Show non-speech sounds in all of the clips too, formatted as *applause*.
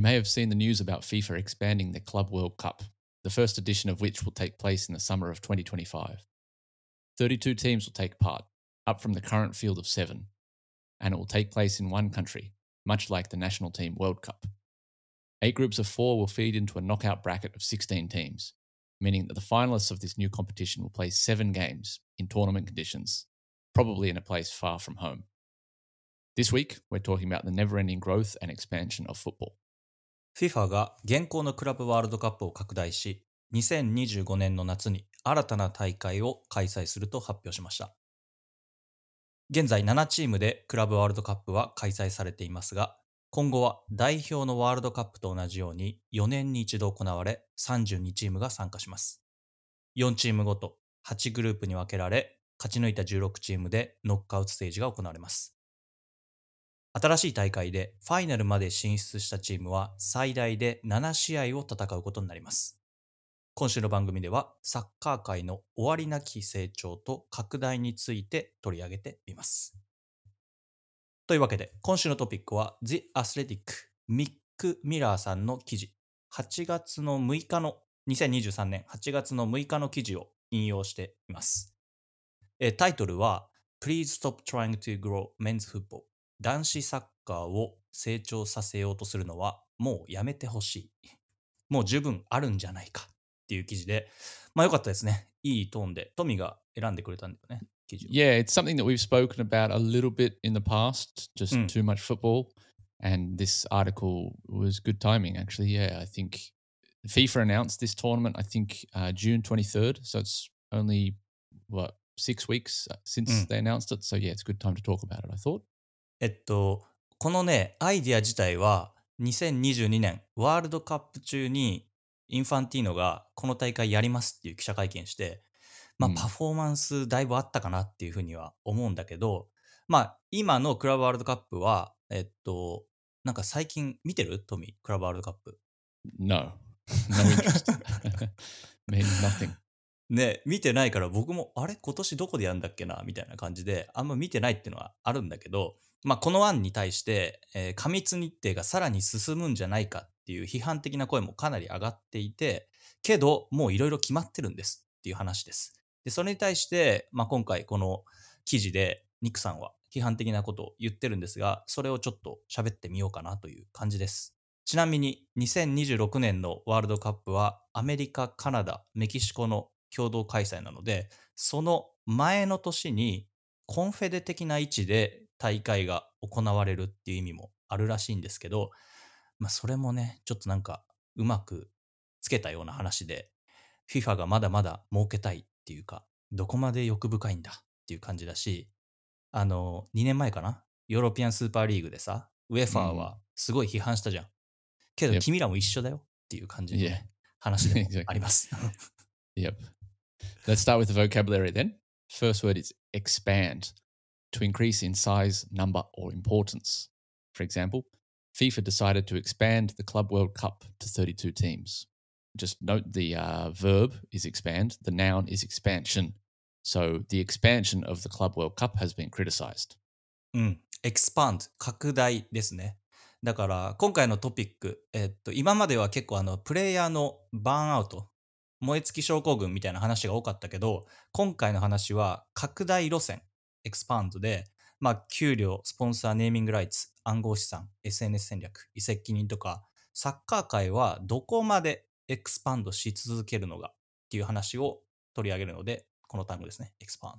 You may have seen the news about FIFA expanding the Club World Cup, the first edition of which will take place in the summer of 2025. 32 teams will take part, up from the current field of seven, and it will take place in one country, much like the national team World Cup. Eight groups of four will feed into a knockout bracket of 16 teams, meaning that the finalists of this new competition will play seven games in tournament conditions, probably in a place far from home. This week, we're talking about the never ending growth and expansion of football. FIFA が現行のクラブワールドカップを拡大し、2025年の夏に新たな大会を開催すると発表しました。現在7チームでクラブワールドカップは開催されていますが、今後は代表のワールドカップと同じように4年に一度行われ32チームが参加します。4チームごと8グループに分けられ、勝ち抜いた16チームでノックアウトステージが行われます。新しい大会でファイナルまで進出したチームは最大で7試合を戦うことになります。今週の番組ではサッカー界の終わりなき成長と拡大について取り上げてみます。というわけで今週のトピックは The Athletic ミック・ミラーさんの記事8月の6日の2023年8月の6日の記事を引用しています。タイトルは Please stop trying to grow men's football 男子サッカーを成長させようとするのはもうやめてほしい。もう十分あるんじゃないかっていう記事で、まあよかったですね。いいトーンで、トミが選んでくれたんだよね、記事を。Yeah, it's something that we've spoken about a little bit in the past, just Mm. too much football. And this article was good timing, actually. Yeah, I think FIFA announced this tournament, I think uh, June 23rd. So it's only, what, six weeks uh, since Mm. they announced it. So yeah, it's a good time to talk about it, I thought. えっと、このね、アイディア自体は2022年ワールドカップ中にインファンティーノがこの大会やりますっていう記者会見して、まあうんパフォーマンスだいぶあったかなっていうふうには思うんだけど、まあ今のクラブワールドカップは、えっと、なんか最近見てる？トミー、クラブワールドカップ。No, *laughs* no interest. *laughs* Nothing. ね、見てないから僕も、あれ？今年どこでやるんだっけな？みたいな感じで、あんま見てないっていうのはあるんだけど、まあこの案に対して、えー過密日程がさらに進むんじゃないかっていう批判的な声もかなり上がっていて、けど、もういろいろ決まってるんですっていう話です。で、それに対して、まあ今回この記事でニックさんは批判的なことを言ってるんですが、それをちょっと喋ってみようかなという感じです。ちなみに2026年のワールドカップはアメリカ、カナダ、メキシコの共同開催なので、その前の年にコンフェデ的な位置で大会が行われるっていう意味もあるらしいんですけど、まあそれもね、ちょっとなんかうまくつけたような話で、FIFA がまだまだ儲けたいっていうか、どこまで欲深いんだっていう感じだし、あの、2年前かな？ヨーロピアンスーパーリーグでさ、ウェファーはすごい批判したじゃん。けど.君らも一緒だよっていう感じの.ね、話でも.あります。*laughs* Yep. Let's start with the vocabulary then. First word is expand, to increase in size, number, or importance. For example, FIFA decided to expand the Club World Cup to 32 teams. Just note the uh, verb is expand, the noun is expansion. So the expansion of the Club World Cup has been criticized. うん。expand、拡大ですね。だから、今回のトピック、えっと、今までは結構あの、プレイヤーのバーンアウト、 燃え尽き症候群みたいな話が多かったけど、今回の話は拡大路線、expand で、まあ、給料、スポンサー、ネーミングライツ、暗号資産、SNS 戦略、移籍人とか、サッカー界はどこまでエクスパンドし続けるのかっていう話を取り上げるので、この単語ですね、expand。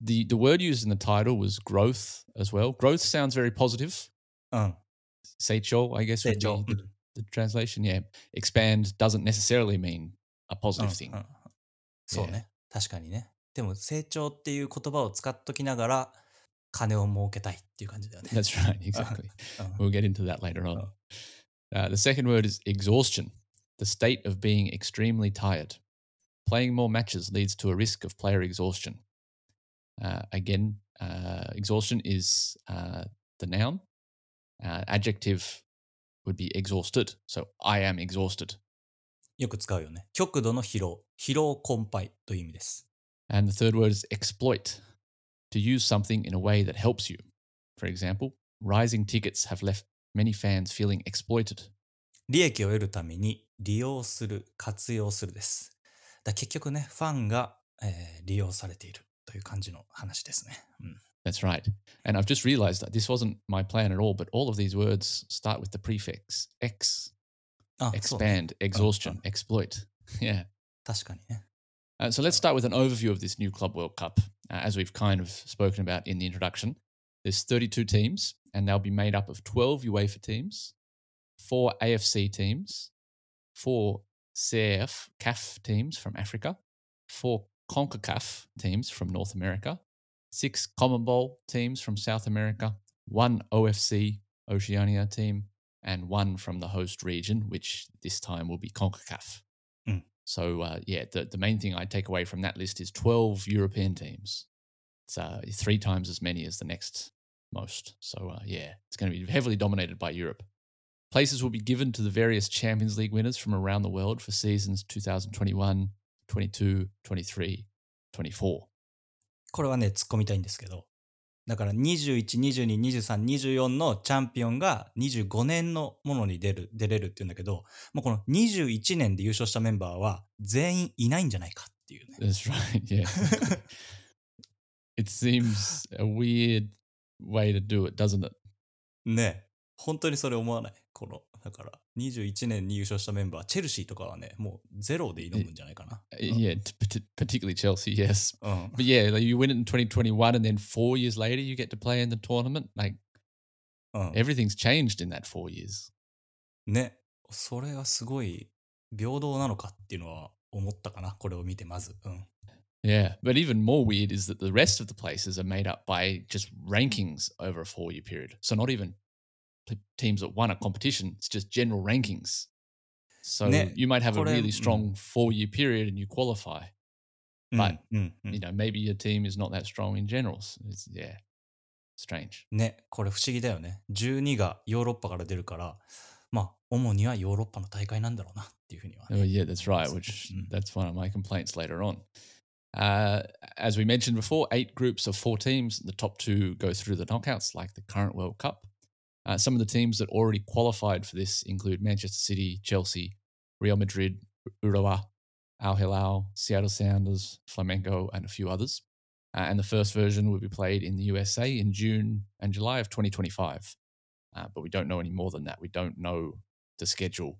The, the word used in the title was growth as well. Growth sounds very positive. うん。Seicho, I guess, 成 would 長。be the, the translation. Yeah. Expand doesn't necessarily mean a うん positive thing. うんそうね。確かにね。でも成長っていう言葉を使っときながら、金を儲けたいっていう感じだよね。 That's right, exactly. *laughs* うん We'll get into that later on. Oh. Uh, the second word is exhaustion, the state of being extremely tired. Playing more matches leads to a risk of player exhaustion. Uh, again, uh, exhaustion is uh, the noun. Uh, adjective would be exhausted. So I am exhausted. よく使うよね。極度の疲労。疲労困憊という意味です。And the third word is exploit, to use something in a way that helps you. For example, rising tickets have left many fans feeling exploited 利益を得るために利用する、活用するです。だ結局ね、ファンが、えー利用されているという感じの話ですね。うん、That's right. And I've just realized that this wasn't my plan at all, but all of these words start with the prefix X expand, exhaustion, exploit. *laughs* Yeah. 確かにね。 Uh, so let's start with an overview of this new Club World Cup. Uh, as we've kind of spoken about in the introduction, there's 32 teams, and they'll be made up of 12 UEFA teams, four AFC teams, four CAF CAF teams from Africa, four CONCACAF teams from North America, six Common Bowl teams from South America, one OFC Oceania team, and one from the host region, which this time will be CONCACAF. Mm. So uh, yeah, the, the main thing I take away from that list is 12 European teams. It's uh, three times as many as the next most. So uh, yeah, it's going to be heavily dominated by Europe. Places will be given to the various Champions League winners from around the world for seasons 2021, 22, 23, 24. これはね、突っ込みたいんですけど。 だから21、22、23、24のチャンピオンが25年のものに出る、出れるっていうんだけど、もうこの21年で優勝したメンバーは全員いないんじゃないかっていうね。That's right. Yeah. *laughs* it seems a weird way to do it, doesn't it? ね本当にそれ思わない？この、だから21年に優勝したメンバー、チェルシーとかはね、もうゼロで挑むんじゃないかな。Uh, Yeah, particularly Chelsea, yes. うん。But yeah, like you win it in 2021 and then four years later you get to play in the tournament. Like うん。everything's changed in that four years. ね、それはすごい平等なのかっていうのは思ったかな、これを見てまず。うん。Yeah. But even more weird is that the rest of the places are made up by just rankings over a four year period. So not even teams that won a competition, it's just general rankings. So Ne- you might have a kore- really mm. strong four year period and you qualify. うん But- うんうん You know, maybe your team is not that strong in general. So It's, yeah, strange. ね、これ不思議だよね。12がヨーロッパから出るから、まあ、主にはヨーロッパの大会なんだろうなっていうふうには、 Oh, yeah, that's right. Yes. Which Mm. that's one of my complaints later on. Uh, as we mentioned before, eight groups of four teams. The top two go through the knockouts, like the current World Cup. Uh, some of the teams that already qualified for this include Manchester City, Chelsea, Real Madrid, Urawa, Al Hilal, Seattle Sounders, Flamengo, and a few others. Uh, and the first version will be played in the USA in June and July of 2025. Uh, but we don't know any more than that. We don't know the schedule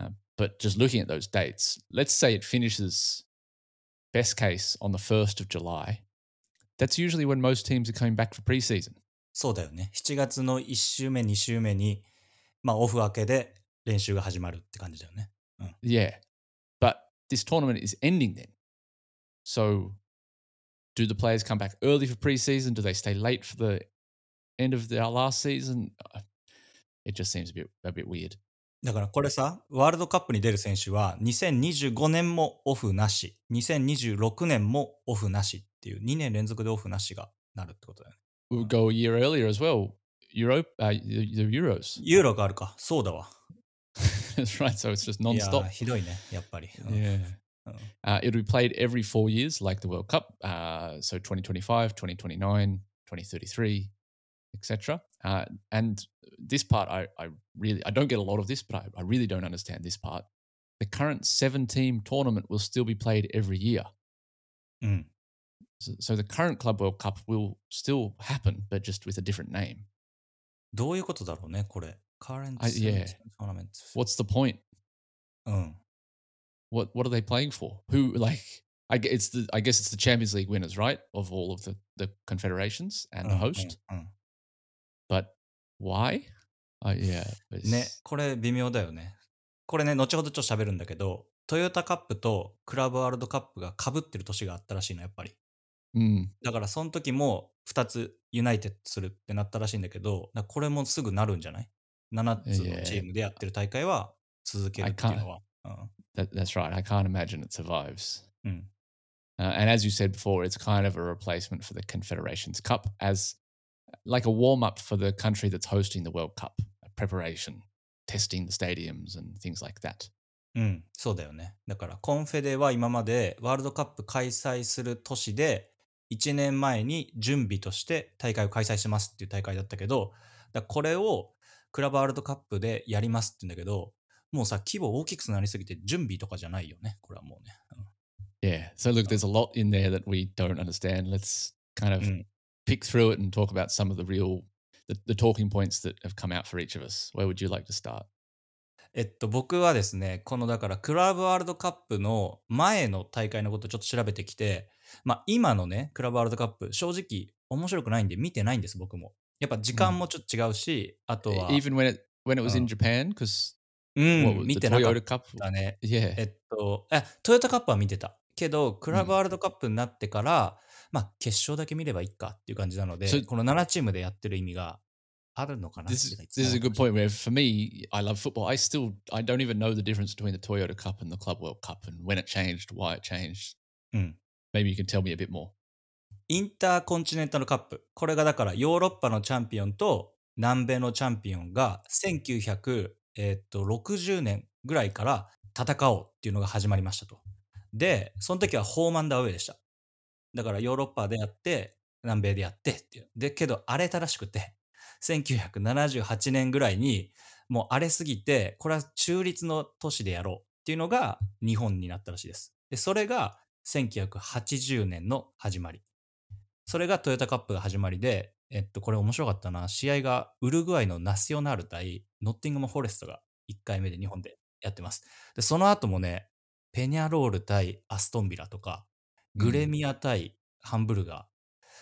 uh, but just looking at those dates, let's say it finishes best case on the 1st of July. That's usually when most teams are coming back for preseason. そうだよね。7月の1週目、2週目に、まあ、オフ明けで練習が始まるって感じだよね。Yeah. But this tournament is ending then. So do the players come back early for preseason? Do they stay late for the end of their last season? Uh, It just seems a bit a bit weird. だからこれさ、ワールドカップに出る選手は2025年もオフなし、2026年もオフなしっていう2年連続でオフなしがなるってことだよね。We'll go a year earlier as well. Europe, uh, the, the Euros. ユーロがあるか、そうだわ。 That's right. *laughs* So it's just いや non-stop. ーひどいね、やっぱり。うん Yeah. Oh. Uh, it'll be played every four years, like the World Cup. Uh, so 2025, 2029, 2033, etc. Uh, and this part, I, I really, I don't get a lot of this, but I, I really don't understand this part. The current seven-team tournament will still be played every year. うん。 So, so the current Club World Cup will still happen, but just with a different name. どういうことだろうね、これ。current I- yeah. tournament. What's the point? うん。What What are they playing for? Who like? I it's the I guess it's the Champions League winners, right? Of all of the the confederations and the うん host. うんうん But why? Uh, yeah. ね、これ微妙だよね。これね、後ほどちょっと喋るんだけど、トヨタカップとクラブワールドカップが被ってる年があったらしいの、やっぱり。Mm, だからその時も2つユナイテッドするってなったらしいんだけど、だこれもすぐなるんじゃない ?7 つのチームでやってる大会は続けるっていうのは。that, that's right. I can't imagine it survives. うん。うん Uh, and as you said before, it's kind of a replacement for the Confederations Cup as like a warm up for the country that's hosting the World Cup, a preparation, testing the stadiums and things like that. うん、そうだよね。だからコンフェデは今までワールドカップ開催する年で1年前に準備として大会を開催しますっていう大会だったけど、だこれをクラブワールドカップでやりますって言うんだけど、もうさ、規模大きくなりすぎて準備とかじゃないよね。これはもうね。Yeah. So look, there's a lot in there that we don't understand. Let's kind of うん。pick through it and talk about some of the real the, the talking points that have come out for each of us. Where would you like to start? えっと、僕はですね、このだからクラブワールドカップの前の大会のことをちょっと調べてきて、まあ今のね、クラブワールドカップ、正直面白くないんで見てないんです、僕も。やっぱ時間もちょっと違うし、あとは、Even when it when it was in Uh. Japan, because うん、見てなかっ?たね。Yeah. えっと、え、トヨタカップは見てた。けど、クラブワールドカップになってから、まあ、決勝だけ見ればいいかっていう感じなので、この7チームでやってる意味があるのかな This this is a 伝 good point. Where for me, I love football. I still I don't even know the difference between the Toyota Cup and the Club World Cup and when it changed, why it changed. うん。Maybe you can tell me a bit more. インターコンチネンタルカップ。これがだからヨーロッパのチャンピオンと南米のチャンピオンが1960年ぐらいから戦おうっていうのが始まりましたと。で、その時はホーマンダウェイでした。だからヨーロッパでやって、南米でやってっていう。で、けど荒れたらしくて、1978年ぐらいにもう荒れすぎて、これは中立の都市でやろうっていうのが日本になったらしいです。で、それが1980年の始まり。それがトヨタカップが始まりで、えっと、これ面白かったな。試合がウルグアイのナショナル対ノッティングム・フォレストが1回目で日本でやってます。で、その後もね、ペニャロール対アストンビラとか、グレミア対ハンブルガー。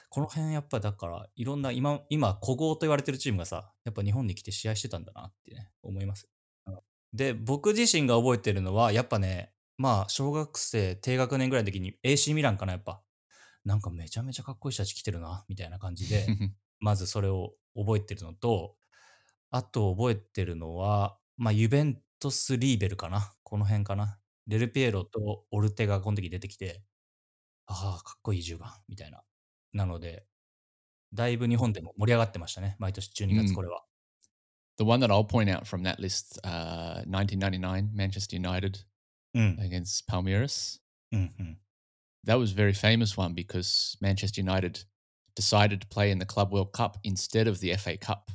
この辺やっぱだから、いろんな今、今、古豪と言われてるチームがさ、やっぱ日本に来て試合してたんだなってね、思います。うんで、僕自身が覚えてるのは、やっぱね、まあ、小学生低学年ぐらいの時に AC ミランかな、やっぱ。なんかめちゃめちゃかっこいい人たち来てるな、みたいな感じで、*laughs* まずそれを覚えてるのと、あと覚えてるのは、まあ、ユベントス・リーベルかな。この辺かな。デルピエロとオルテがこの時出てきて、ああ、かっこいい10番、みたいな。なので、だいぶ日本でも盛り上がってましたね。毎年12うん月これは。The one that I'll point out from that list, uh, 1999 Manchester United mm. against Palmeiras. Mm-hmm. That was a very famous one because Manchester United decided to play in the Club World Cup instead of the FA Cup.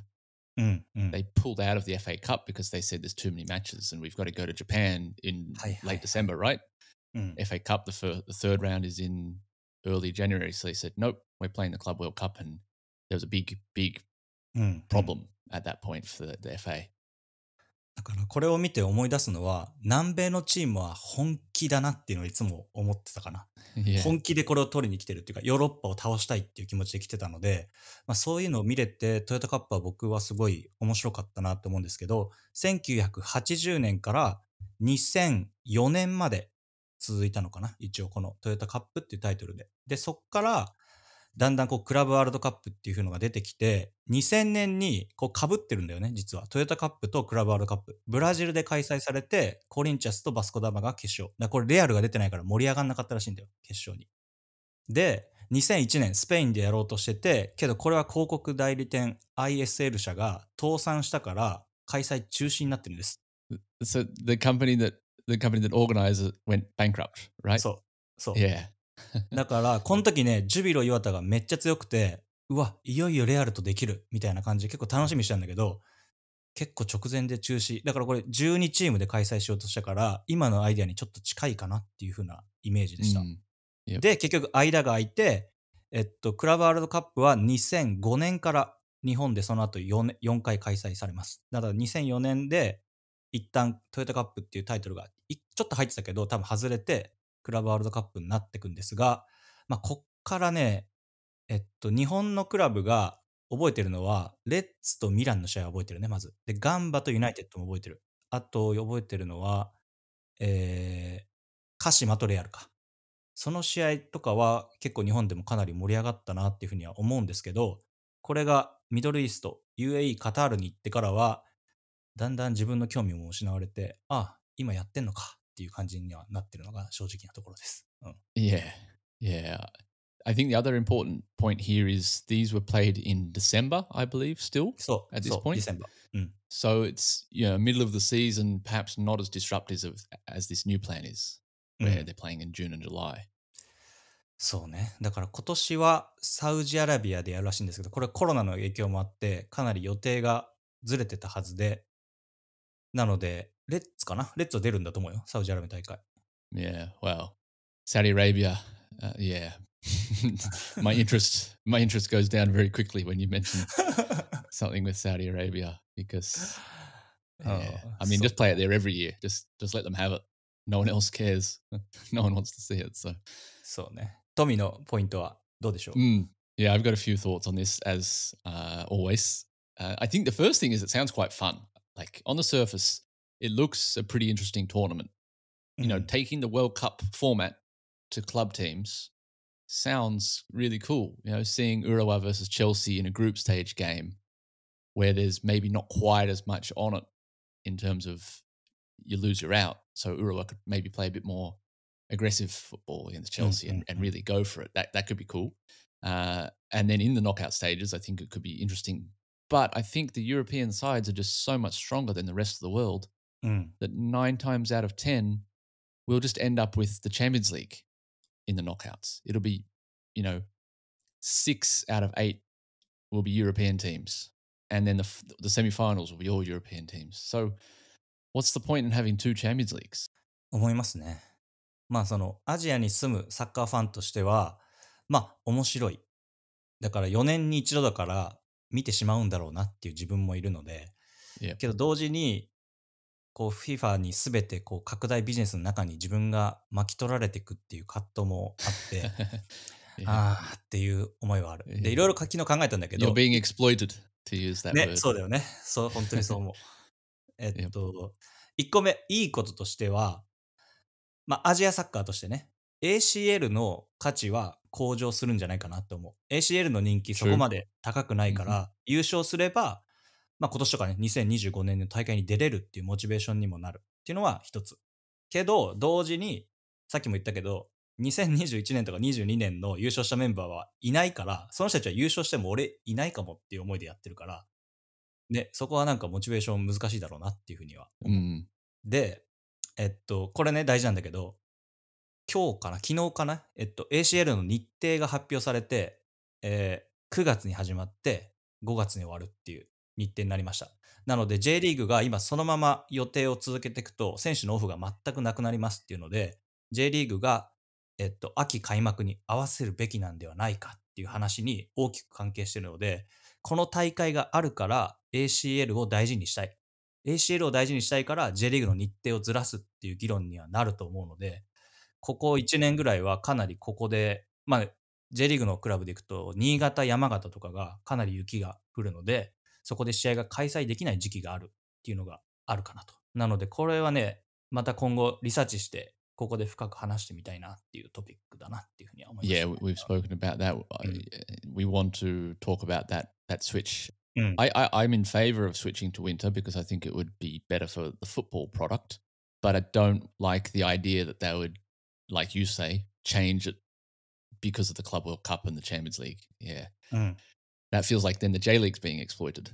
Mm, mm. They pulled out of the FA Cup because they said there's too many matches and we've got to go to Japan in late. December, right? Mm. FA Cup, the, fir- the third round is in early January. So they said, nope, we're playing the Club World Cup. And there was a big, big mm, mm. problem at that point for the, the FA. だからこれを見て思い出すのは、南米のチームは本気だなっていうのをいつも思ってたかな。Yeah. 本気でこれを取りに来てるっていうか、ヨーロッパを倒したいっていう気持ちで来てたので、まあ、そういうのを見れて、トヨタカップは僕はすごい面白かったなと思うんですけど、1980年から2004年まで続いたのかな一応このトヨタカップっていうタイトルで。で、そっから、だんだんこうクラブワールドカップっていう風のが出てきて、2000年にこう被ってるんだよね、実は。トヨタカップとクラブワールドカップ。ブラジルで開催されて、コリンチャスとバスコダマが決勝。だこれレアルが出てないから盛り上がんなかったらしいんだよ、決勝に。で、2001年スペインでやろうとしてて、けどこれは広告代理店 ISL 社が倒産したから開催中止になってるんです。So the company that the company that organized it went bankrupt, right? そう。そう。Yeah. *laughs* だから、この時ね、ジュビロ磐田がめっちゃ強くて、うわ、いよいよレアルとできるみたいな感じで結構楽しみにしたんだけど、結構直前で中止。だからこれ12チームで開催しようとしたから、今のアイデアにちょっと近いかなっていう風なイメージでした。Mm. Yep. で、結局間が空いて、えっと、クラブワールドカップは2005年から日本でその後 4, 4回開催されます。だから2004年で一旦トヨタカップっていうタイトルがいちょっと入ってたけど、多分外れてクラブワールドカップになっていくんですが、まあ、こっからね、えっと、日本のクラブが覚えてるのは、レッツとミランの試合は覚えてるね、まず。で、ガンバとユナイテッドも覚えてる。あと、覚えてるのは、えー、鹿島とレアルか。その試合とかは結構日本でもかなり盛り上がったなっていうふうには思うんですけど、これがミドルイースト、UAE、カタールに行ってからは、だんだん自分の興味も失われて、あ、今やってんのかっていう感じにはなってるのが正直なところです。うん。Yeah. Yeah. I think the other important point here is these were played in December, I believe, still. そう、At this そう、point？ディセンバー。うん。So it's you know middle of the season, perhaps not as disruptive of, as this new plan is, う where ん they're playing in June and July. そうね。だから今年はサウジアラビアでやるらしいんですけど、これコロナの影響もあって、かなり予定がずれてたはずで、なので、レッツかなレッツは出るんだと思うよ、サウジアラビア大会。 Yeah, well, Saudi Arabia, uh, yeah. *laughs* my interest, my interest goes down very quickly when you mention *laughs* something with Saudi Arabia because, yeah. Oh, I mean, so- just play it there every year. Just, just let them have it. No one else cares. *laughs* no one wants to see it. So, そうね。富のポイントはどうでしょう、 mm, yeah, I've got a few thoughts on this as uh, always. Uh, I think the first thing is it sounds quite fun. Like on the surface, it looks a pretty interesting tournament. you know, Mm. taking the World Cup format to club teams sounds really cool. You know, seeing Urawa versus Chelsea in a group stage game where there's maybe not quite as much on it in terms of you lose, you're out. So Urawa could maybe play a bit more aggressive football against Chelsea and, and mm. really go for it. That that could be cool. Uh, and then in the knockout stages, I think it could be interesting. But I think the European sides are just so much stronger than the rest of the world うん。that nine times out of 10, we'll just end up with the Champions League in the knockouts. It'll be, you know, six out of eight will be European teams. And then the, the semi-finals will be all European teams. So what's the point in having two Champions Leagues? 思いますね。まあそのアジアに住むサッカーファンとしては、まあ面白い。だから4年に一度だから見てしまうんだろうなっていう自分もいるので.けど同時に、こう FIFA に全てこう拡大ビジネスの中に自分が巻き取られていくっていう葛藤もあって. *laughs* あーっていう思いはある。ええで、いろいろ昨日考えたんだけ You're ど、being exploited, to use that ね、word. そうだよね。そう、本当にそう思う。*laughs* えっと、1個目、いいこととしては、まあ、アジアサッカーとしてね、ACL の価値は向上するんじゃないかなと思う。ACL の人気.そこまで高くないから、優勝すれば、まあ、今年とかね、2025年の大会に出れるっていうモチベーションにもなるっていうのは一つ。けど、同時に、さっきも言ったけど、2021年とか22年の優勝したメンバーはいないから、その人たちは優勝しても俺いないかもっていう思いでやってるから、ね、そこはなんかモチベーション難しいだろうなっていうふうには思う。Mm. で、えっと、これね、大事なんだけど、今日かな、昨日かな、えっと、ACL の日程が発表されて、えー9月に始まって、5月に終わるっていう日程になりました。なので、J リーグが今そのまま予定を続けていくと、選手のオフが全くなくなりますっていうので、J リーグが、えっと、秋開幕に合わせるべきなんではないかっていう話に大きく関係しているので、この大会があるから ACL を大事にしたい。ACL を大事にしたいから J リーグの日程をずらすっていう議論にはなると思うので、ここ1年ぐらいはかなりここで、まあ、J リーグのクラブでいくと、新潟、山形とかがかなり雪が降るので、そこで試合が開催できない時期があるっていうのがあるかなと。なので、これはね、また今後リサーチして、ここで深く話してみたいなっていうトピックだなっていうふうには思います、Yeah, ね。we- we've spoken about that. Mm. We want to talk about that that switch. Mm. I, I I'm in favor of switching to winter because I think it would be better for the football product. But I don't like the idea that they would, like you say, change it because of the Club World Cup and the Champions League. Yeah, うん。That feels like then the J League's being exploited.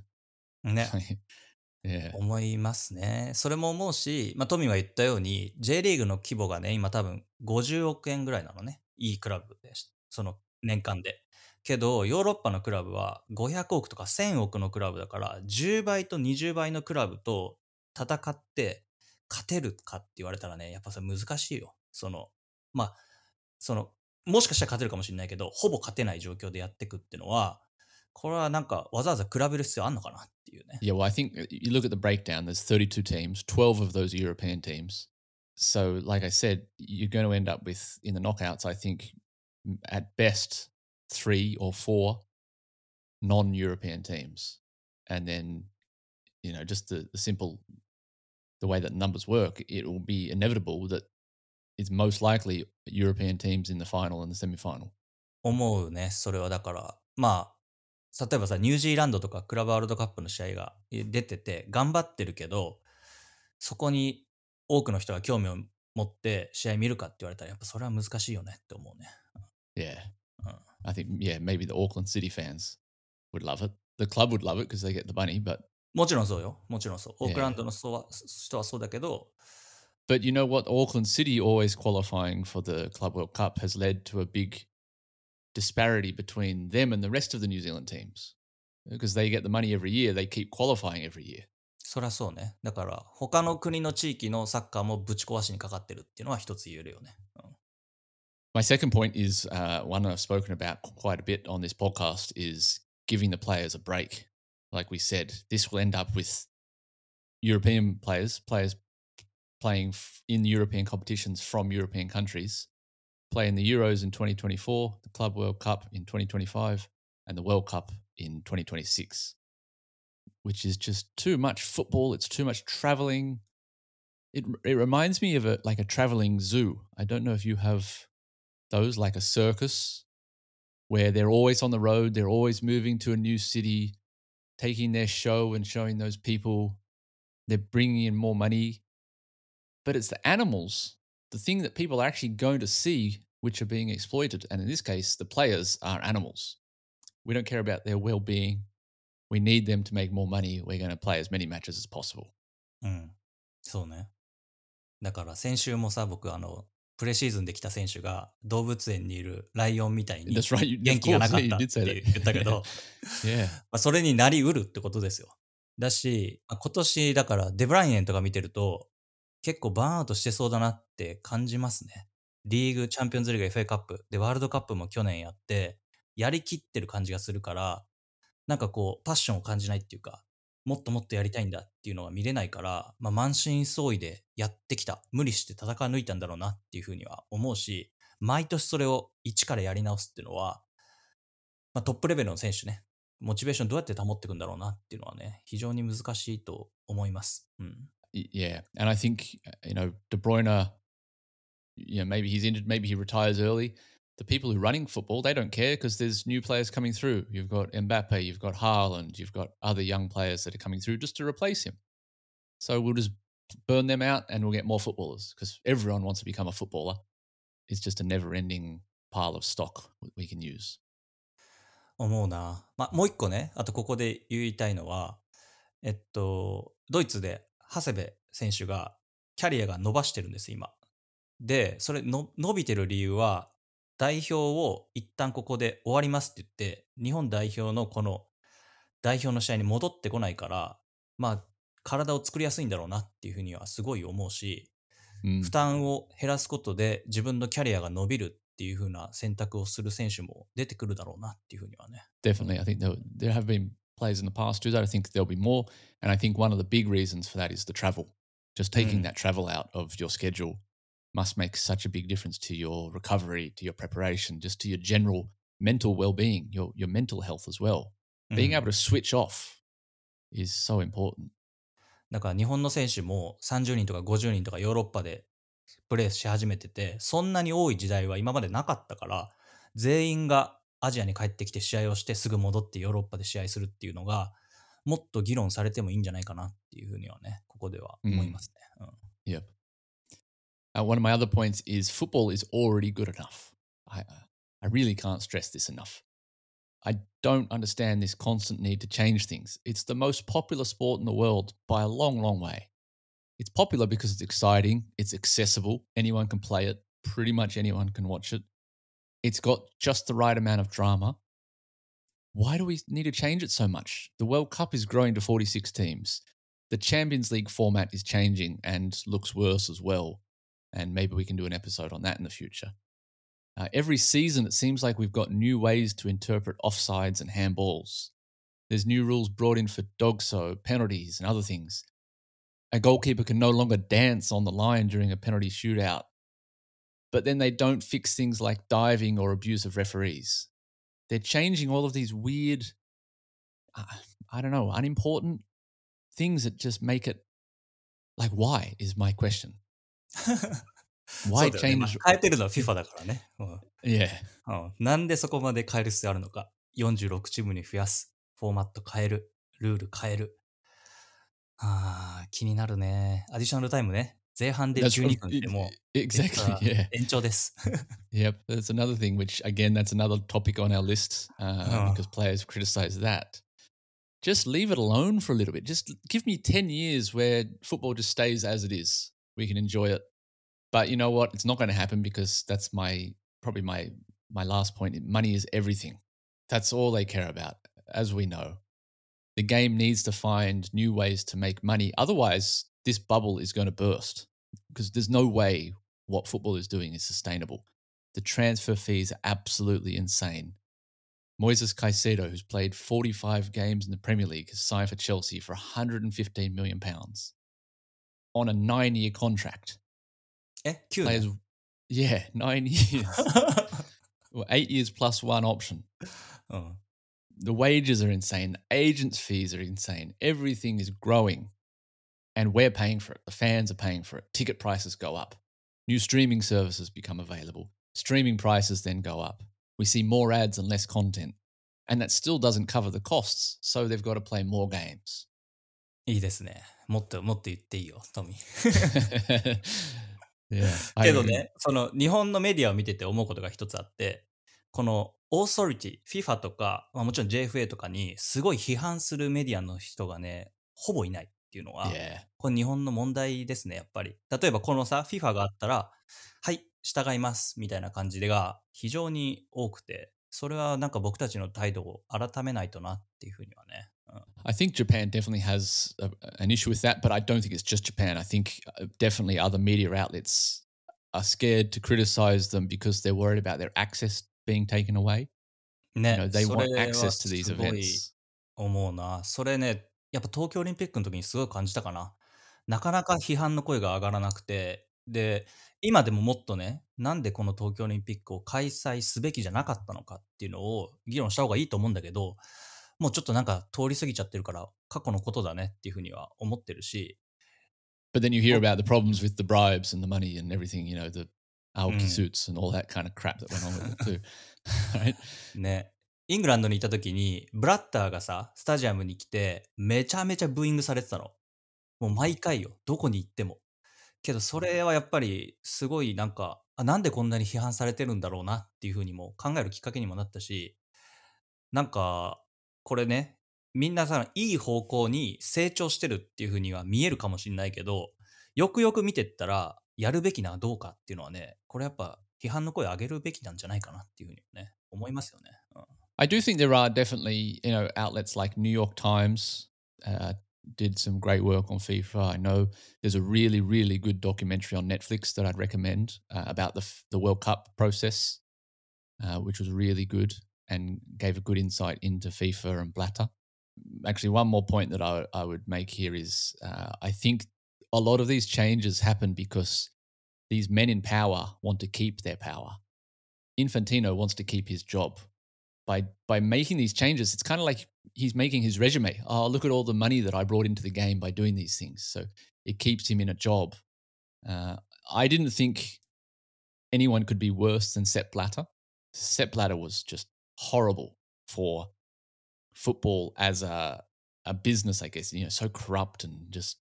ね。*laughs* yeah, 思いますね。それも思うし、まあ、トミーは言ったように、J リーグの規模がね、今多分50億円ぐらいなのね。いいクラブです。その年間で。けど、ヨーロッパのクラブは500億とか1000億のクラブだから、10倍と20倍のクラブと戦って勝てるかって言われたらね、やっぱそれ難しいよ。その、まあ、その、もしかしたら勝てるかもしれないけど、ほぼ勝てない状況でやっていくっていうのは、これはなんかわざわざ比べる必要あんのかなっていうね。yeah. Well, I think uh, you look at the breakdown. There's 32 teams. 12 of those are European teams. So, like I said, you're going to end up with in the knockouts. I think at best three or four non-European teams, and then you know just the, the simple the way that numbers work, it will be inevitable that it's most likely European teams in the final and the semi-final. 思うね、それはだから、まあ、例えばさ、ニュージーランドとかクラブワールドカップの試合がえ出てて、頑張ってるけど、そこに多くの人が興味を持って試合見るかって言われたら、やっぱそれは難しいよねって思うね。Yeah, Uh. I think yeah maybe the Auckland City fans would love it. The club would love it because they get the money, but もちろんそうよ。もちろんそう。オークラン.ドの人は人はそうだけど、But you know what? Auckland City always qualifying for the Club World Cup has led to a big disparity between them and the rest of the New Zealand teams. because they get the money every year. They keep qualifying every year. そりゃそうね。だから、他の国の地域のサッカーもぶち壊しにかかってるっていうのは一つ言えるよね。うん My second point is uh, one I've spoken about quite a bit on this podcast is giving the players a break. Like we said, this will end up with European players, players playing f- in European competitions from European countries, playing the Euros in 2024, the Club World Cup in 2025, and the World Cup in 2026, which is just too much football. It's too much traveling. It, it reminds me of a like a traveling zoo. I don't know if you have those like a circus where they're always on the road, they're always moving to a new city, taking their show and showing those people they're bringing in more money. But it's the animals, the thing that people are actually going to see, which are being exploited. And in this case, the players are animals. We don't care about their well being. We need them to make more money. We're going to play as many matches as possible. うん。そうね。だから先週もさ、僕あの、プレシーズンで来た選手が動物園にいるライオンみたいに元気がなかったって言.ったけど.まあそれになりうるってことですよ。だし、まあ今年だからデブライエンとか見てると、結構バーンアウトしてそうだなって感じますね。リーグ、チャンピオンズリーグ、FA カップ、で、ワールドカップも去年やって、やりきってる感じがするから、なんかこう、パッションを感じないっていうか、もっともっとやりたいんだっていうのが見れないから、まあ、満身創痍でやってきた、無理して戦い抜いたんだろうなっていうふうには思うし、毎年それを一からやり直すっていうのは、まあ、トップレベルの選手ね、モチベーションどうやって保っていくんだろうなっていうのはね、非常に難しいと思います。うん。Y- Yeah, and I think uh, you know De Bruyne. You know, maybe he's injured, maybe he retires early. The people who are running football, they don't care because there's new players coming through. You've got Mbappe, you've got Haaland, you've got other young players that are coming through just to replace him. So we'll just burn them out and we'll get more footballers because everyone wants to become a footballer. It's just a never-ending pile of stock we can use. 思うな。まあ、もう一個ね、あとここで言いたいのは、えっと、ドイツで 長谷部選手がキャリアが伸ばしてるんです、今。で、それの伸びてる理由は、代表を一旦ここで終わりますって言って、日本代表のこの代表の試合に戻ってこないから、まあ、体を作りやすいんだろうなっていうふうにはすごい思うし、Mm. 負担を減らすことで自分のキャリアが伸びるっていう風な選択をする選手も出てくるだろうなっていうふうにはね。Definitely. I think there, there have been players in the past do that. I think there'll be more. And I think one of the big reasons for that is the travel. Just taking Mm. that travel out of your schedule must make such a big difference to your recovery, to your preparation, just to your general mental well being, your, your mental health as well. うん Being able to switch off is so important. だから日本の選手も30人とか50人とかヨーロッパでプレーし始めてて、そんなに多い時代は今までなかったから、全員が アジアに帰ってきて試合をしてすぐ戻ってヨーロッパで試合するっていうのが、もっと議論されてもいいんじゃないかなっていうふうにはね、ここでは思いますね。うん Yep. Uh, one of my other points is football is already good enough. I, I really can't stress this enough. I don't understand this constant need to change things. It's the most popular sport in the world by a long, long way. It's popular because it's exciting, it's accessible, anyone can play it, pretty much anyone can watch it. It's got just the right amount of drama. Why do we need to change it so much? The World Cup is growing to 46 teams. The Champions League format is changing and looks worse as well. And maybe we can do an episode on that in the future. Uh, every season, it seems like we've got new ways to interpret offsides and handballs. There's new rules brought in for dogso, penalties, and other things. A goalkeeper can no longer dance on the line during a penalty shootout But then they don't fix things like diving or abuse of referees. They're changing all of these weird, uh, I don't know, unimportant things that just make it like, why is my question? *laughs* そ Why うだよねまあ change? 変えてるのは *laughs* FIFA だからね。うん Yeah. うんなんでそこまで変える必要あるのか。46チームに増やす。フォーマット変える。ルール変える。あー気になるね。アディショナルタイムね。 前半で That's 12分でも exactly. 実は Yeah. 延長です。 *laughs* Yep. That's another thing, which again, that's another topic on our list uh, Oh. because players criticize that. Just leave it alone for a little bit. Just give me 10 years where football just stays as it is. We can enjoy it. But you know what? It's not going to happen because that's my probably my my last point. Money is everything. That's all they care about, as we know. The game needs to find new ways to make money. Otherwise, this bubble is going to burst because there's no way what football is doing is sustainable. The transfer fees are absolutely insane. Moises Caicedo, who's played 45 games in the Premier League, has signed for Chelsea for 115 million pounds on a nine-year contract. Eh, cool. Players, yeah, *laughs* nine years, well, eight years plus one option. Oh. The wages are insane. The agents' fees are insane. Everything is growing. and we're paying for it. The fans are paying for it. Ticket prices go up. New streaming services become available. Streaming prices then go up. We see more ads and less content, and that still doesn't cover the costs. So they've got to play more games. いいですね。もっともっと言っていいよ、トミー。 yeah, I けど agree. ね、その日本のメディアを見てて思うことが一つあって、このオーソリティ、FIFA とか、まあ、もちろん JFA とかにすごい批判するメディアの人がね、ほぼいない っていうのは.これ日本の問題ですね、やっぱり。例えばこのさ、FIFA があったら、はい、従います、みたいな感じでが非常に多くて、それはなんか僕たちの態度を改めないとなっていうふうにはね。うん I think Japan definitely has a, an issue with that, but I don't think it's just Japan. I think uh, definitely other media outlets are scared to criticize them because they're worried about their access being taken away. ね You know, they そ want access to these events. 思うな。それね、やっぱ東京オリンピックの時にすごい感じたかな。なかなか批判の声が上がらなくて、で、今でももっとね、なんでこの東京オリンピックを開催すべきじゃなかったのかっていうのを議論した方がいいと思うんだけど、もうちょっとなんか通り過ぎちゃってるから、過去のことだねっていうふうには思ってるし、But then you hear Oh. about the problems with the bribes and the money and everything, you know, the Aoki Mm. suits and all that kind of crap that went on with it too. *laughs* right? *laughs* ね、イングランドにいた時に、ブラッターがさ、スタジアムに来て、めちゃめちゃブーイングされてたの。もう毎回よ、どこに行っても。けど、それはやっぱり、すごいなんか、あなんでこんなに批判されてるんだろうなっていうふうにも考えるきっかけにもなったし、なんか、これね、みんなさ、いい方向に成長してるっていうふうには見えるかもしれないけど、よくよく見てったら、やるべきなどうかっていうのはね、これやっぱ批判の声を上げるべきなんじゃないかなっていうふうにね、思いますよね。うん I do think there are definitely, you know, outlets like New York Times uh, did some great work on FIFA. I know there's a really, really good documentary on Netflix that I'd recommend uh, about the the World Cup process, uh, which was really good and gave a good insight into FIFA and Blatter. Actually, one more point that I, I would make here is uh, I think a lot of these changes happen because these men in power want to keep their power. Infantino wants to keep his job by by making these changes, it's kind of like he's making his resume. Oh, look at all the money that I brought into the game by doing these things. So it keeps him in a job. Uh, I didn't think anyone could be worse than Sepp Blatter. Sepp Blatter was just horrible for football as a a business, I guess. You know, so corrupt and just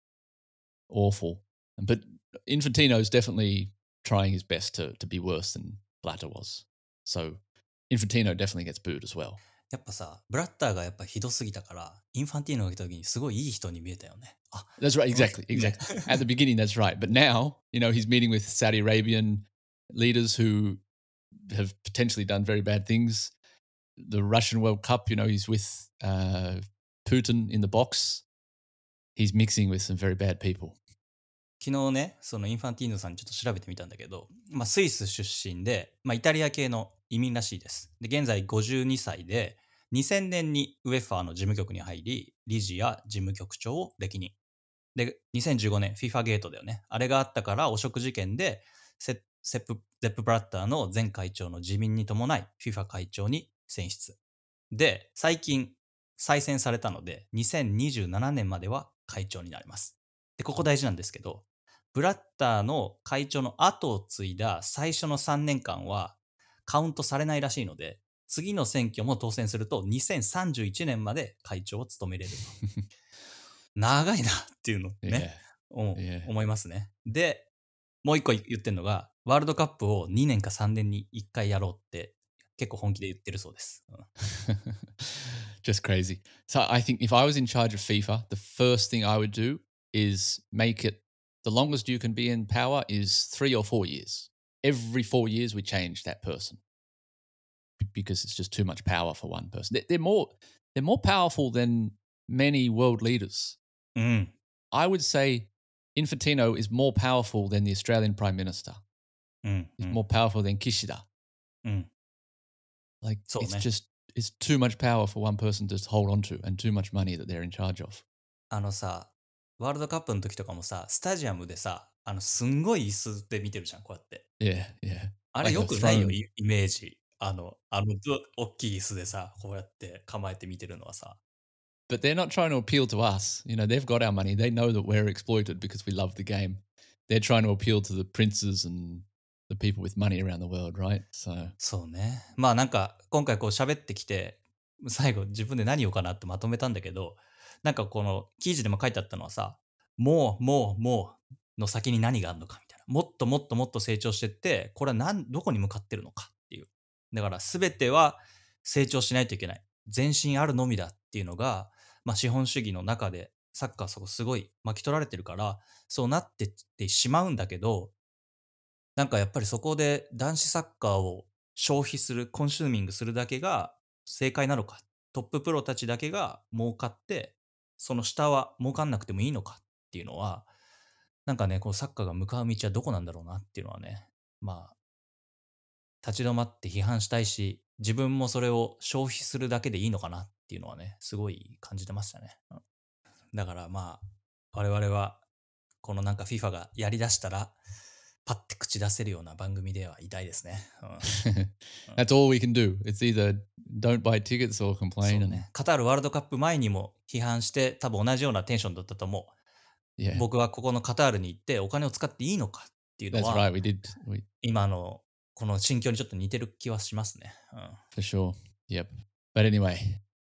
awful. But Infantino is definitely trying his best to to be worse than Blatter was. So Infantino definitely gets booed as well. やっぱさ、ブラッターがやっぱひどすぎたから、インファンティーノが来た時にすごいいい人に見えたよね。あ、 That's right, exactly, Yeah. exactly. *laughs* At the beginning, that's right. But now, you know, he's meeting with Saudi Arabian leaders who have potentially done very bad things. The Russian World Cup, you know, he's with uh, Putin in the box. He's mixing with some very bad people. 昨日ね、そのインファンティーノさんにちょっと調べてみたんだけど、まあ、スイス出身で、まあ、イタリア系の移民らしいです。で、現在52歳で、2000年にウェファーの事務局に入り、理事や事務局長を歴任。で、2015年 FIFA ゲートだよね。あれがあったから汚職事件でセセップ、ゼップ・ブラッターの前会長の辞任に伴い FIFA 会長に選出。で、最近再選されたので、2027年までは会長になります。で、ここ大事なんですけど、ブラッターの会長の後を継いだ最初の3年間はカウントされないらしいので、次の選挙も当選すると2031年まで会長を務めれると。*laughs* 長いなっていうの.ね、Yeah. 思いますね。で、もう一個言ってるのが、ワールドカップを2年か3年に1回やろうって結構本気で言ってるそうです。うん *laughs* Just crazy. So I think if I was in charge of FIFA, the first thing I would do is make it the longest you can be in power is three or four years. Every four years, we change that person B- because it's just too much power for one person. They- They're more they're more powerful than many world leaders. うん。 I would say Infantino is more powerful than the Australian Prime Minister. うん。 He's うん more powerful than Kishida. うん。 Like So, it's ne. just it's too much power for one person to hold on to and too much money that they're in charge of. あのさ、 ワールドカップの時とかもさ、スタジアムでさ、あの、すんごい椅子で見てるじゃん、こうやって。Yeah, yeah. あれよくないよ.イイメージ。あの、あの、ど大きい椅子でさ、こうやって構えて見てるのはさ。But they're not trying to appeal to us. You know, they've got our money. They know that we're exploited because we love the game. They're trying to appeal to the princes and the people with money around the world, right? So そうね。まあなんか、今回こう喋ってきて、最後自分で何言おうかなってまとめたんだけど、なんかこの記事でも書いてあったのはさ、もう、もう、もうの先に何があるのかみたいな。もっともっともっと成長してって、これは何、どこに向かってるのかっていう。だから全ては成長しないといけない。前進あるのみだっていうのが、まあ資本主義の中でサッカーそこすごい巻き取られてるから、そうなってってしまうんだけど、なんかやっぱりそこで男子サッカーを消費する、コンシューミングするだけが正解なのか、トッププロたちだけが儲かって、その下は儲かんなくてもいいのかっていうのは、なんかね、こうサッカーが向かう道はどこなんだろうなっていうのはね、まあ、立ち止まって批判したいし、自分もそれを消費するだけでいいのかなっていうのはね、すごい感じてましたね。だからまあ、我々は、このなんか FIFA がやりだしたら、パッて口出せるような番組ではいたいですね。うん that's all we can do. It's either don't buy tickets or complain. ね。カタールワールドカップ前にも批判して、多分同じようなテンションだったと思う。yeah, 僕はここのカタールに行ってお金を使っていいのかっていうのは、right. We did we, 今のこの心境にちょっと似てる気はしますね。うん for sure. Yep. But anyway,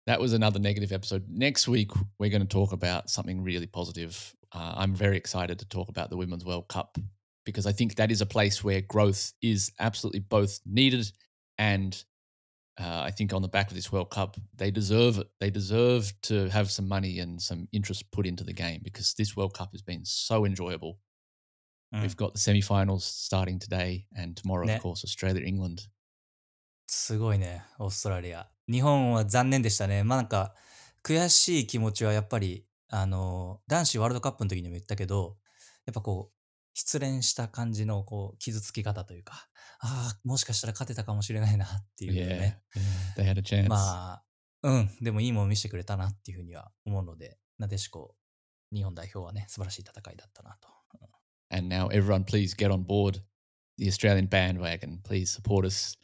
that was another negative episode. Next week, we're going to talk about something really positive. Uh, I'm very excited to talk about the Women's World Cup because I think that is a place where growth is absolutely both needed and uh, I think on the back of this World Cup, they deserve it. They deserve to have some money and some interest put into the game because this World Cup has been so enjoyable. うん We've got the semi-finals starting today, and tomorrow, Ne. of course, Australia, England. すごいね、オーストラリア。日本は残念でしたね。まあなんか、悔しい気持ちはやっぱり、あの、男子ワールドカップの時にも言ったけど、やっぱこう、 失恋した感じのこう傷つき方というか、ああ、もしかしたら勝てたかもしれないなっていう Yeah, ね。yeah, they had a chance. まあ、うん、でもいいもの見せてくれたなっていうふうには思うので、なでしこ、日本代表はね、素晴らしい戦いだったなと。And now, everyone, please get on board the Australian bandwagon. Please support us.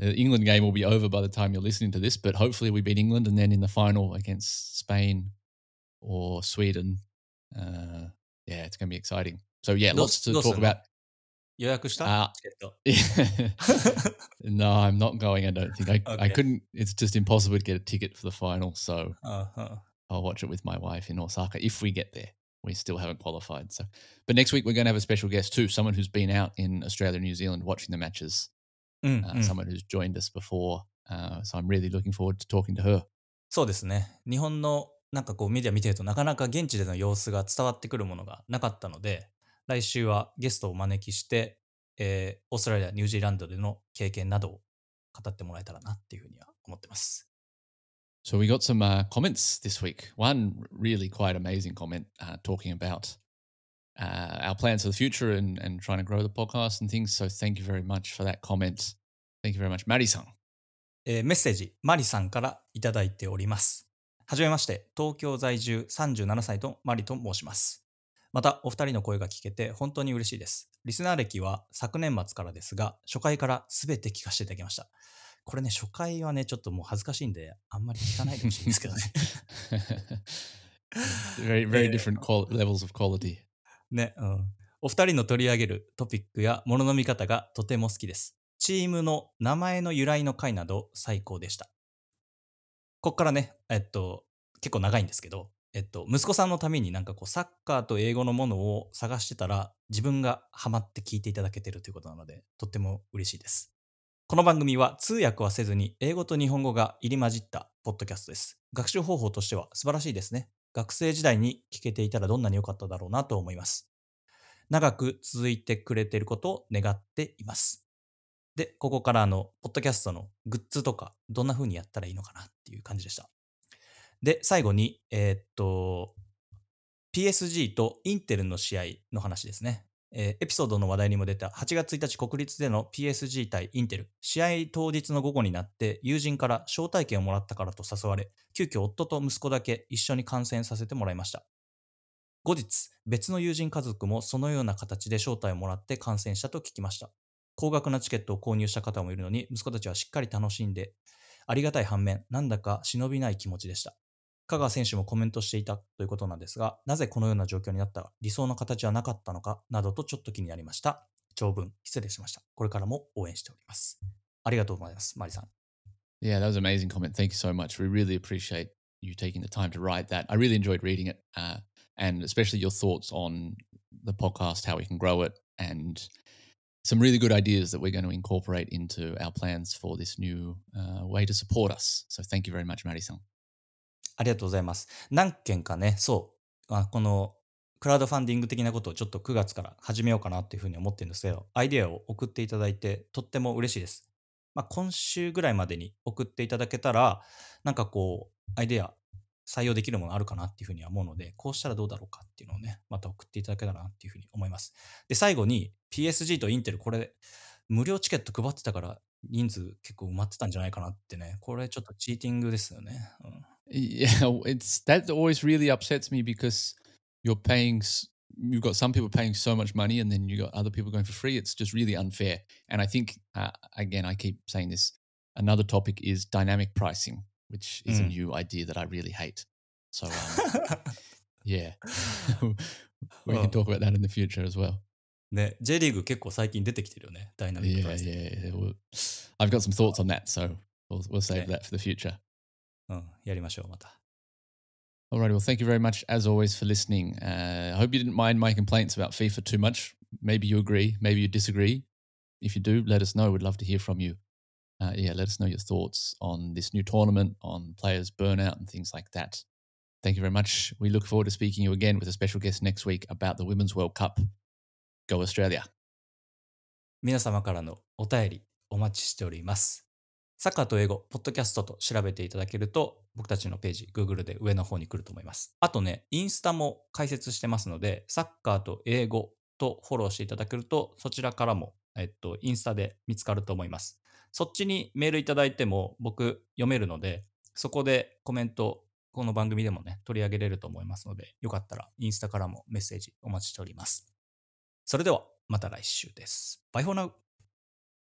The England game will be over by the time you're listening to this, but hopefully we beat England, and then in the final against Spain or Sweden, uh, yeah, it's going to be exciting. So yeah, Dos- lots to dos talk en- about. 予約し*laughs* た、 Ah. チケット。 no, I'm not going. I don't think I. I Okay. couldn't. It's just impossible to get a ticket for the final. So うんうん I'll watch it with my wife in Osaka if we get there. We still haven't qualified. So, but next week we're going to have a special guest too, someone who's been out in Australia, and New Zealand watching the matches, うん、 uh, うん someone who's joined us before. Uh, so I'm really looking forward to talking to her. そうですね。日本のなんかこうメディア見てるとなかなか現地での様子が伝わってくるものがなかったので、 来週はゲストをお招きして、えーオーストラリア、ニュージーランドでの経験などを語ってもらえたらなっていうふうには思ってます。So we got some uh, comments this week. One really quite amazing comment uh, talking about uh, our plans for the future and, and trying to grow the podcast and things. So thank you very much for that comment. Thank you very much, Maddie-san. えーメッセージ、マリさんからいただいております。はじめまして、東京在住37歳のマリと申します。また、お二人の声が聞けて本当に嬉しいです。リスナー歴は昨年末からですが、初回から全て聞かせていただきました。これね、初回はね、ちょっともう恥ずかしいんで、あんまり聞かないでほしいんですけどね。*laughs* very, very *laughs* different levels of quality. ね、うん。お二人の取り上げるトピックやものの見方がとても好きです。チームの名前の由来の回など最高でした。こっからね、えっと、結構長いんですけど、えっと、息子さんのためになんかこう、サッカーと英語のものを探してたら、自分がハマって聞いていただけてるということなので、とっても嬉しいです。この番組は通訳はせずに英語と日本語が入り混じったポッドキャストです。学習方法としては素晴らしいですね。学生時代に聞けていたらどんなに良かっただろうなと思います。長く続いてくれていることを願っています。で、ここからあの、ポッドキャストのグッズとか、どんな風にやったらいいのかなっていう感じでした。で、最後に、えーっと、PSG とインテルの試合の話ですね。えーエピソードの話題にも出た8月1日国立での PSG 対インテル。試合当日の午後になって友人から招待券をもらったからと誘われ、急遽夫と息子だけ一緒に観戦させてもらいました。後日、別の友人家族もそのような形で招待をもらって観戦したと聞きました。高額なチケットを購入した方もいるのに、息子たちはしっかり楽しんで、ありがたい反面、なんだか忍びない気持ちでした。香川選手もコメントしていたということなんですが、なぜこのような状況になった理想の形はなかったのかなどとちょっと気になりました。長文失礼しました。これからも応援しております。ありがとうございます、マリさん。Yeah, that was an amazing comment. Thank you so much. We really appreciate you taking the time to write that. I really enjoyed reading it, uh, and especially your thoughts on the podcast, how we can grow it, and some really good ideas that we're going to incorporate into our plans for this new uh, way to support us. So thank you very much, Mari-san. ありがとうございます。何件かね、そう、あこのクラウドファンディング的なことをちょっと9月から始めようかなっていうふうに思ってるんですけど、アイデアを送っていただいて、とっても嬉しいです。まあ、今週ぐらいまでに送っていただけたら、なんかこう、アイデア採用できるものあるかなっていうふうには思うので、こうしたらどうだろうかっていうのをね、また送っていただけたらなっていうふうに思います。で、最後に PSG とインテル、これ、無料チケット配ってたから、人数結構埋まってたんじゃないかなってね、これちょっとチーティングですよね。うん Yeah, it's that always really upsets me because you're paying. You've got some people paying so much money, and then you got other people going for free. It's just really unfair. And I think, uh, again, I keep saying this. Another topic is dynamic pricing, which is a Mm. new idea that I really hate. So, um, yeah, we Oh. can talk about that in the future as well. ね、J リーグ結構最近出てきてるよね、ダイナミック Yeah, プライス。 yeah. Well, I've got some thoughts on that, so we'll we'll save Okay. that for the future. うん、やりましょう、また。 Alrighty, well, thank you very much as always for listening. Uh, I hope you didn't mind my complaints about FIFA too much. Maybe you agree, maybe you disagree. If you do, let us know. We'd love to hear from you. Uh, yeah, let us know your thoughts on this new tournament, on players' burnout, and things like that. Thank you very much. We look forward to speaking to you again with a special guest next week about the Women's World Cup. Go Australia. 皆様からのお便りお待ちしております。サッカーと英語、ポッドキャストと調べていただけると、僕たちのページ、Google で上の方に来ると思います。あとね、インスタも開設してますので、サッカーと英語とフォローしていただけると、そちらからも、えっと、インスタで見つかると思います。そっちにメールいただいても僕読めるので、そこでコメント、この番組でもね、取り上げれると思いますので、よかったらインスタからもメッセージお待ちしております。それでは、また来週です。バイフォーナウ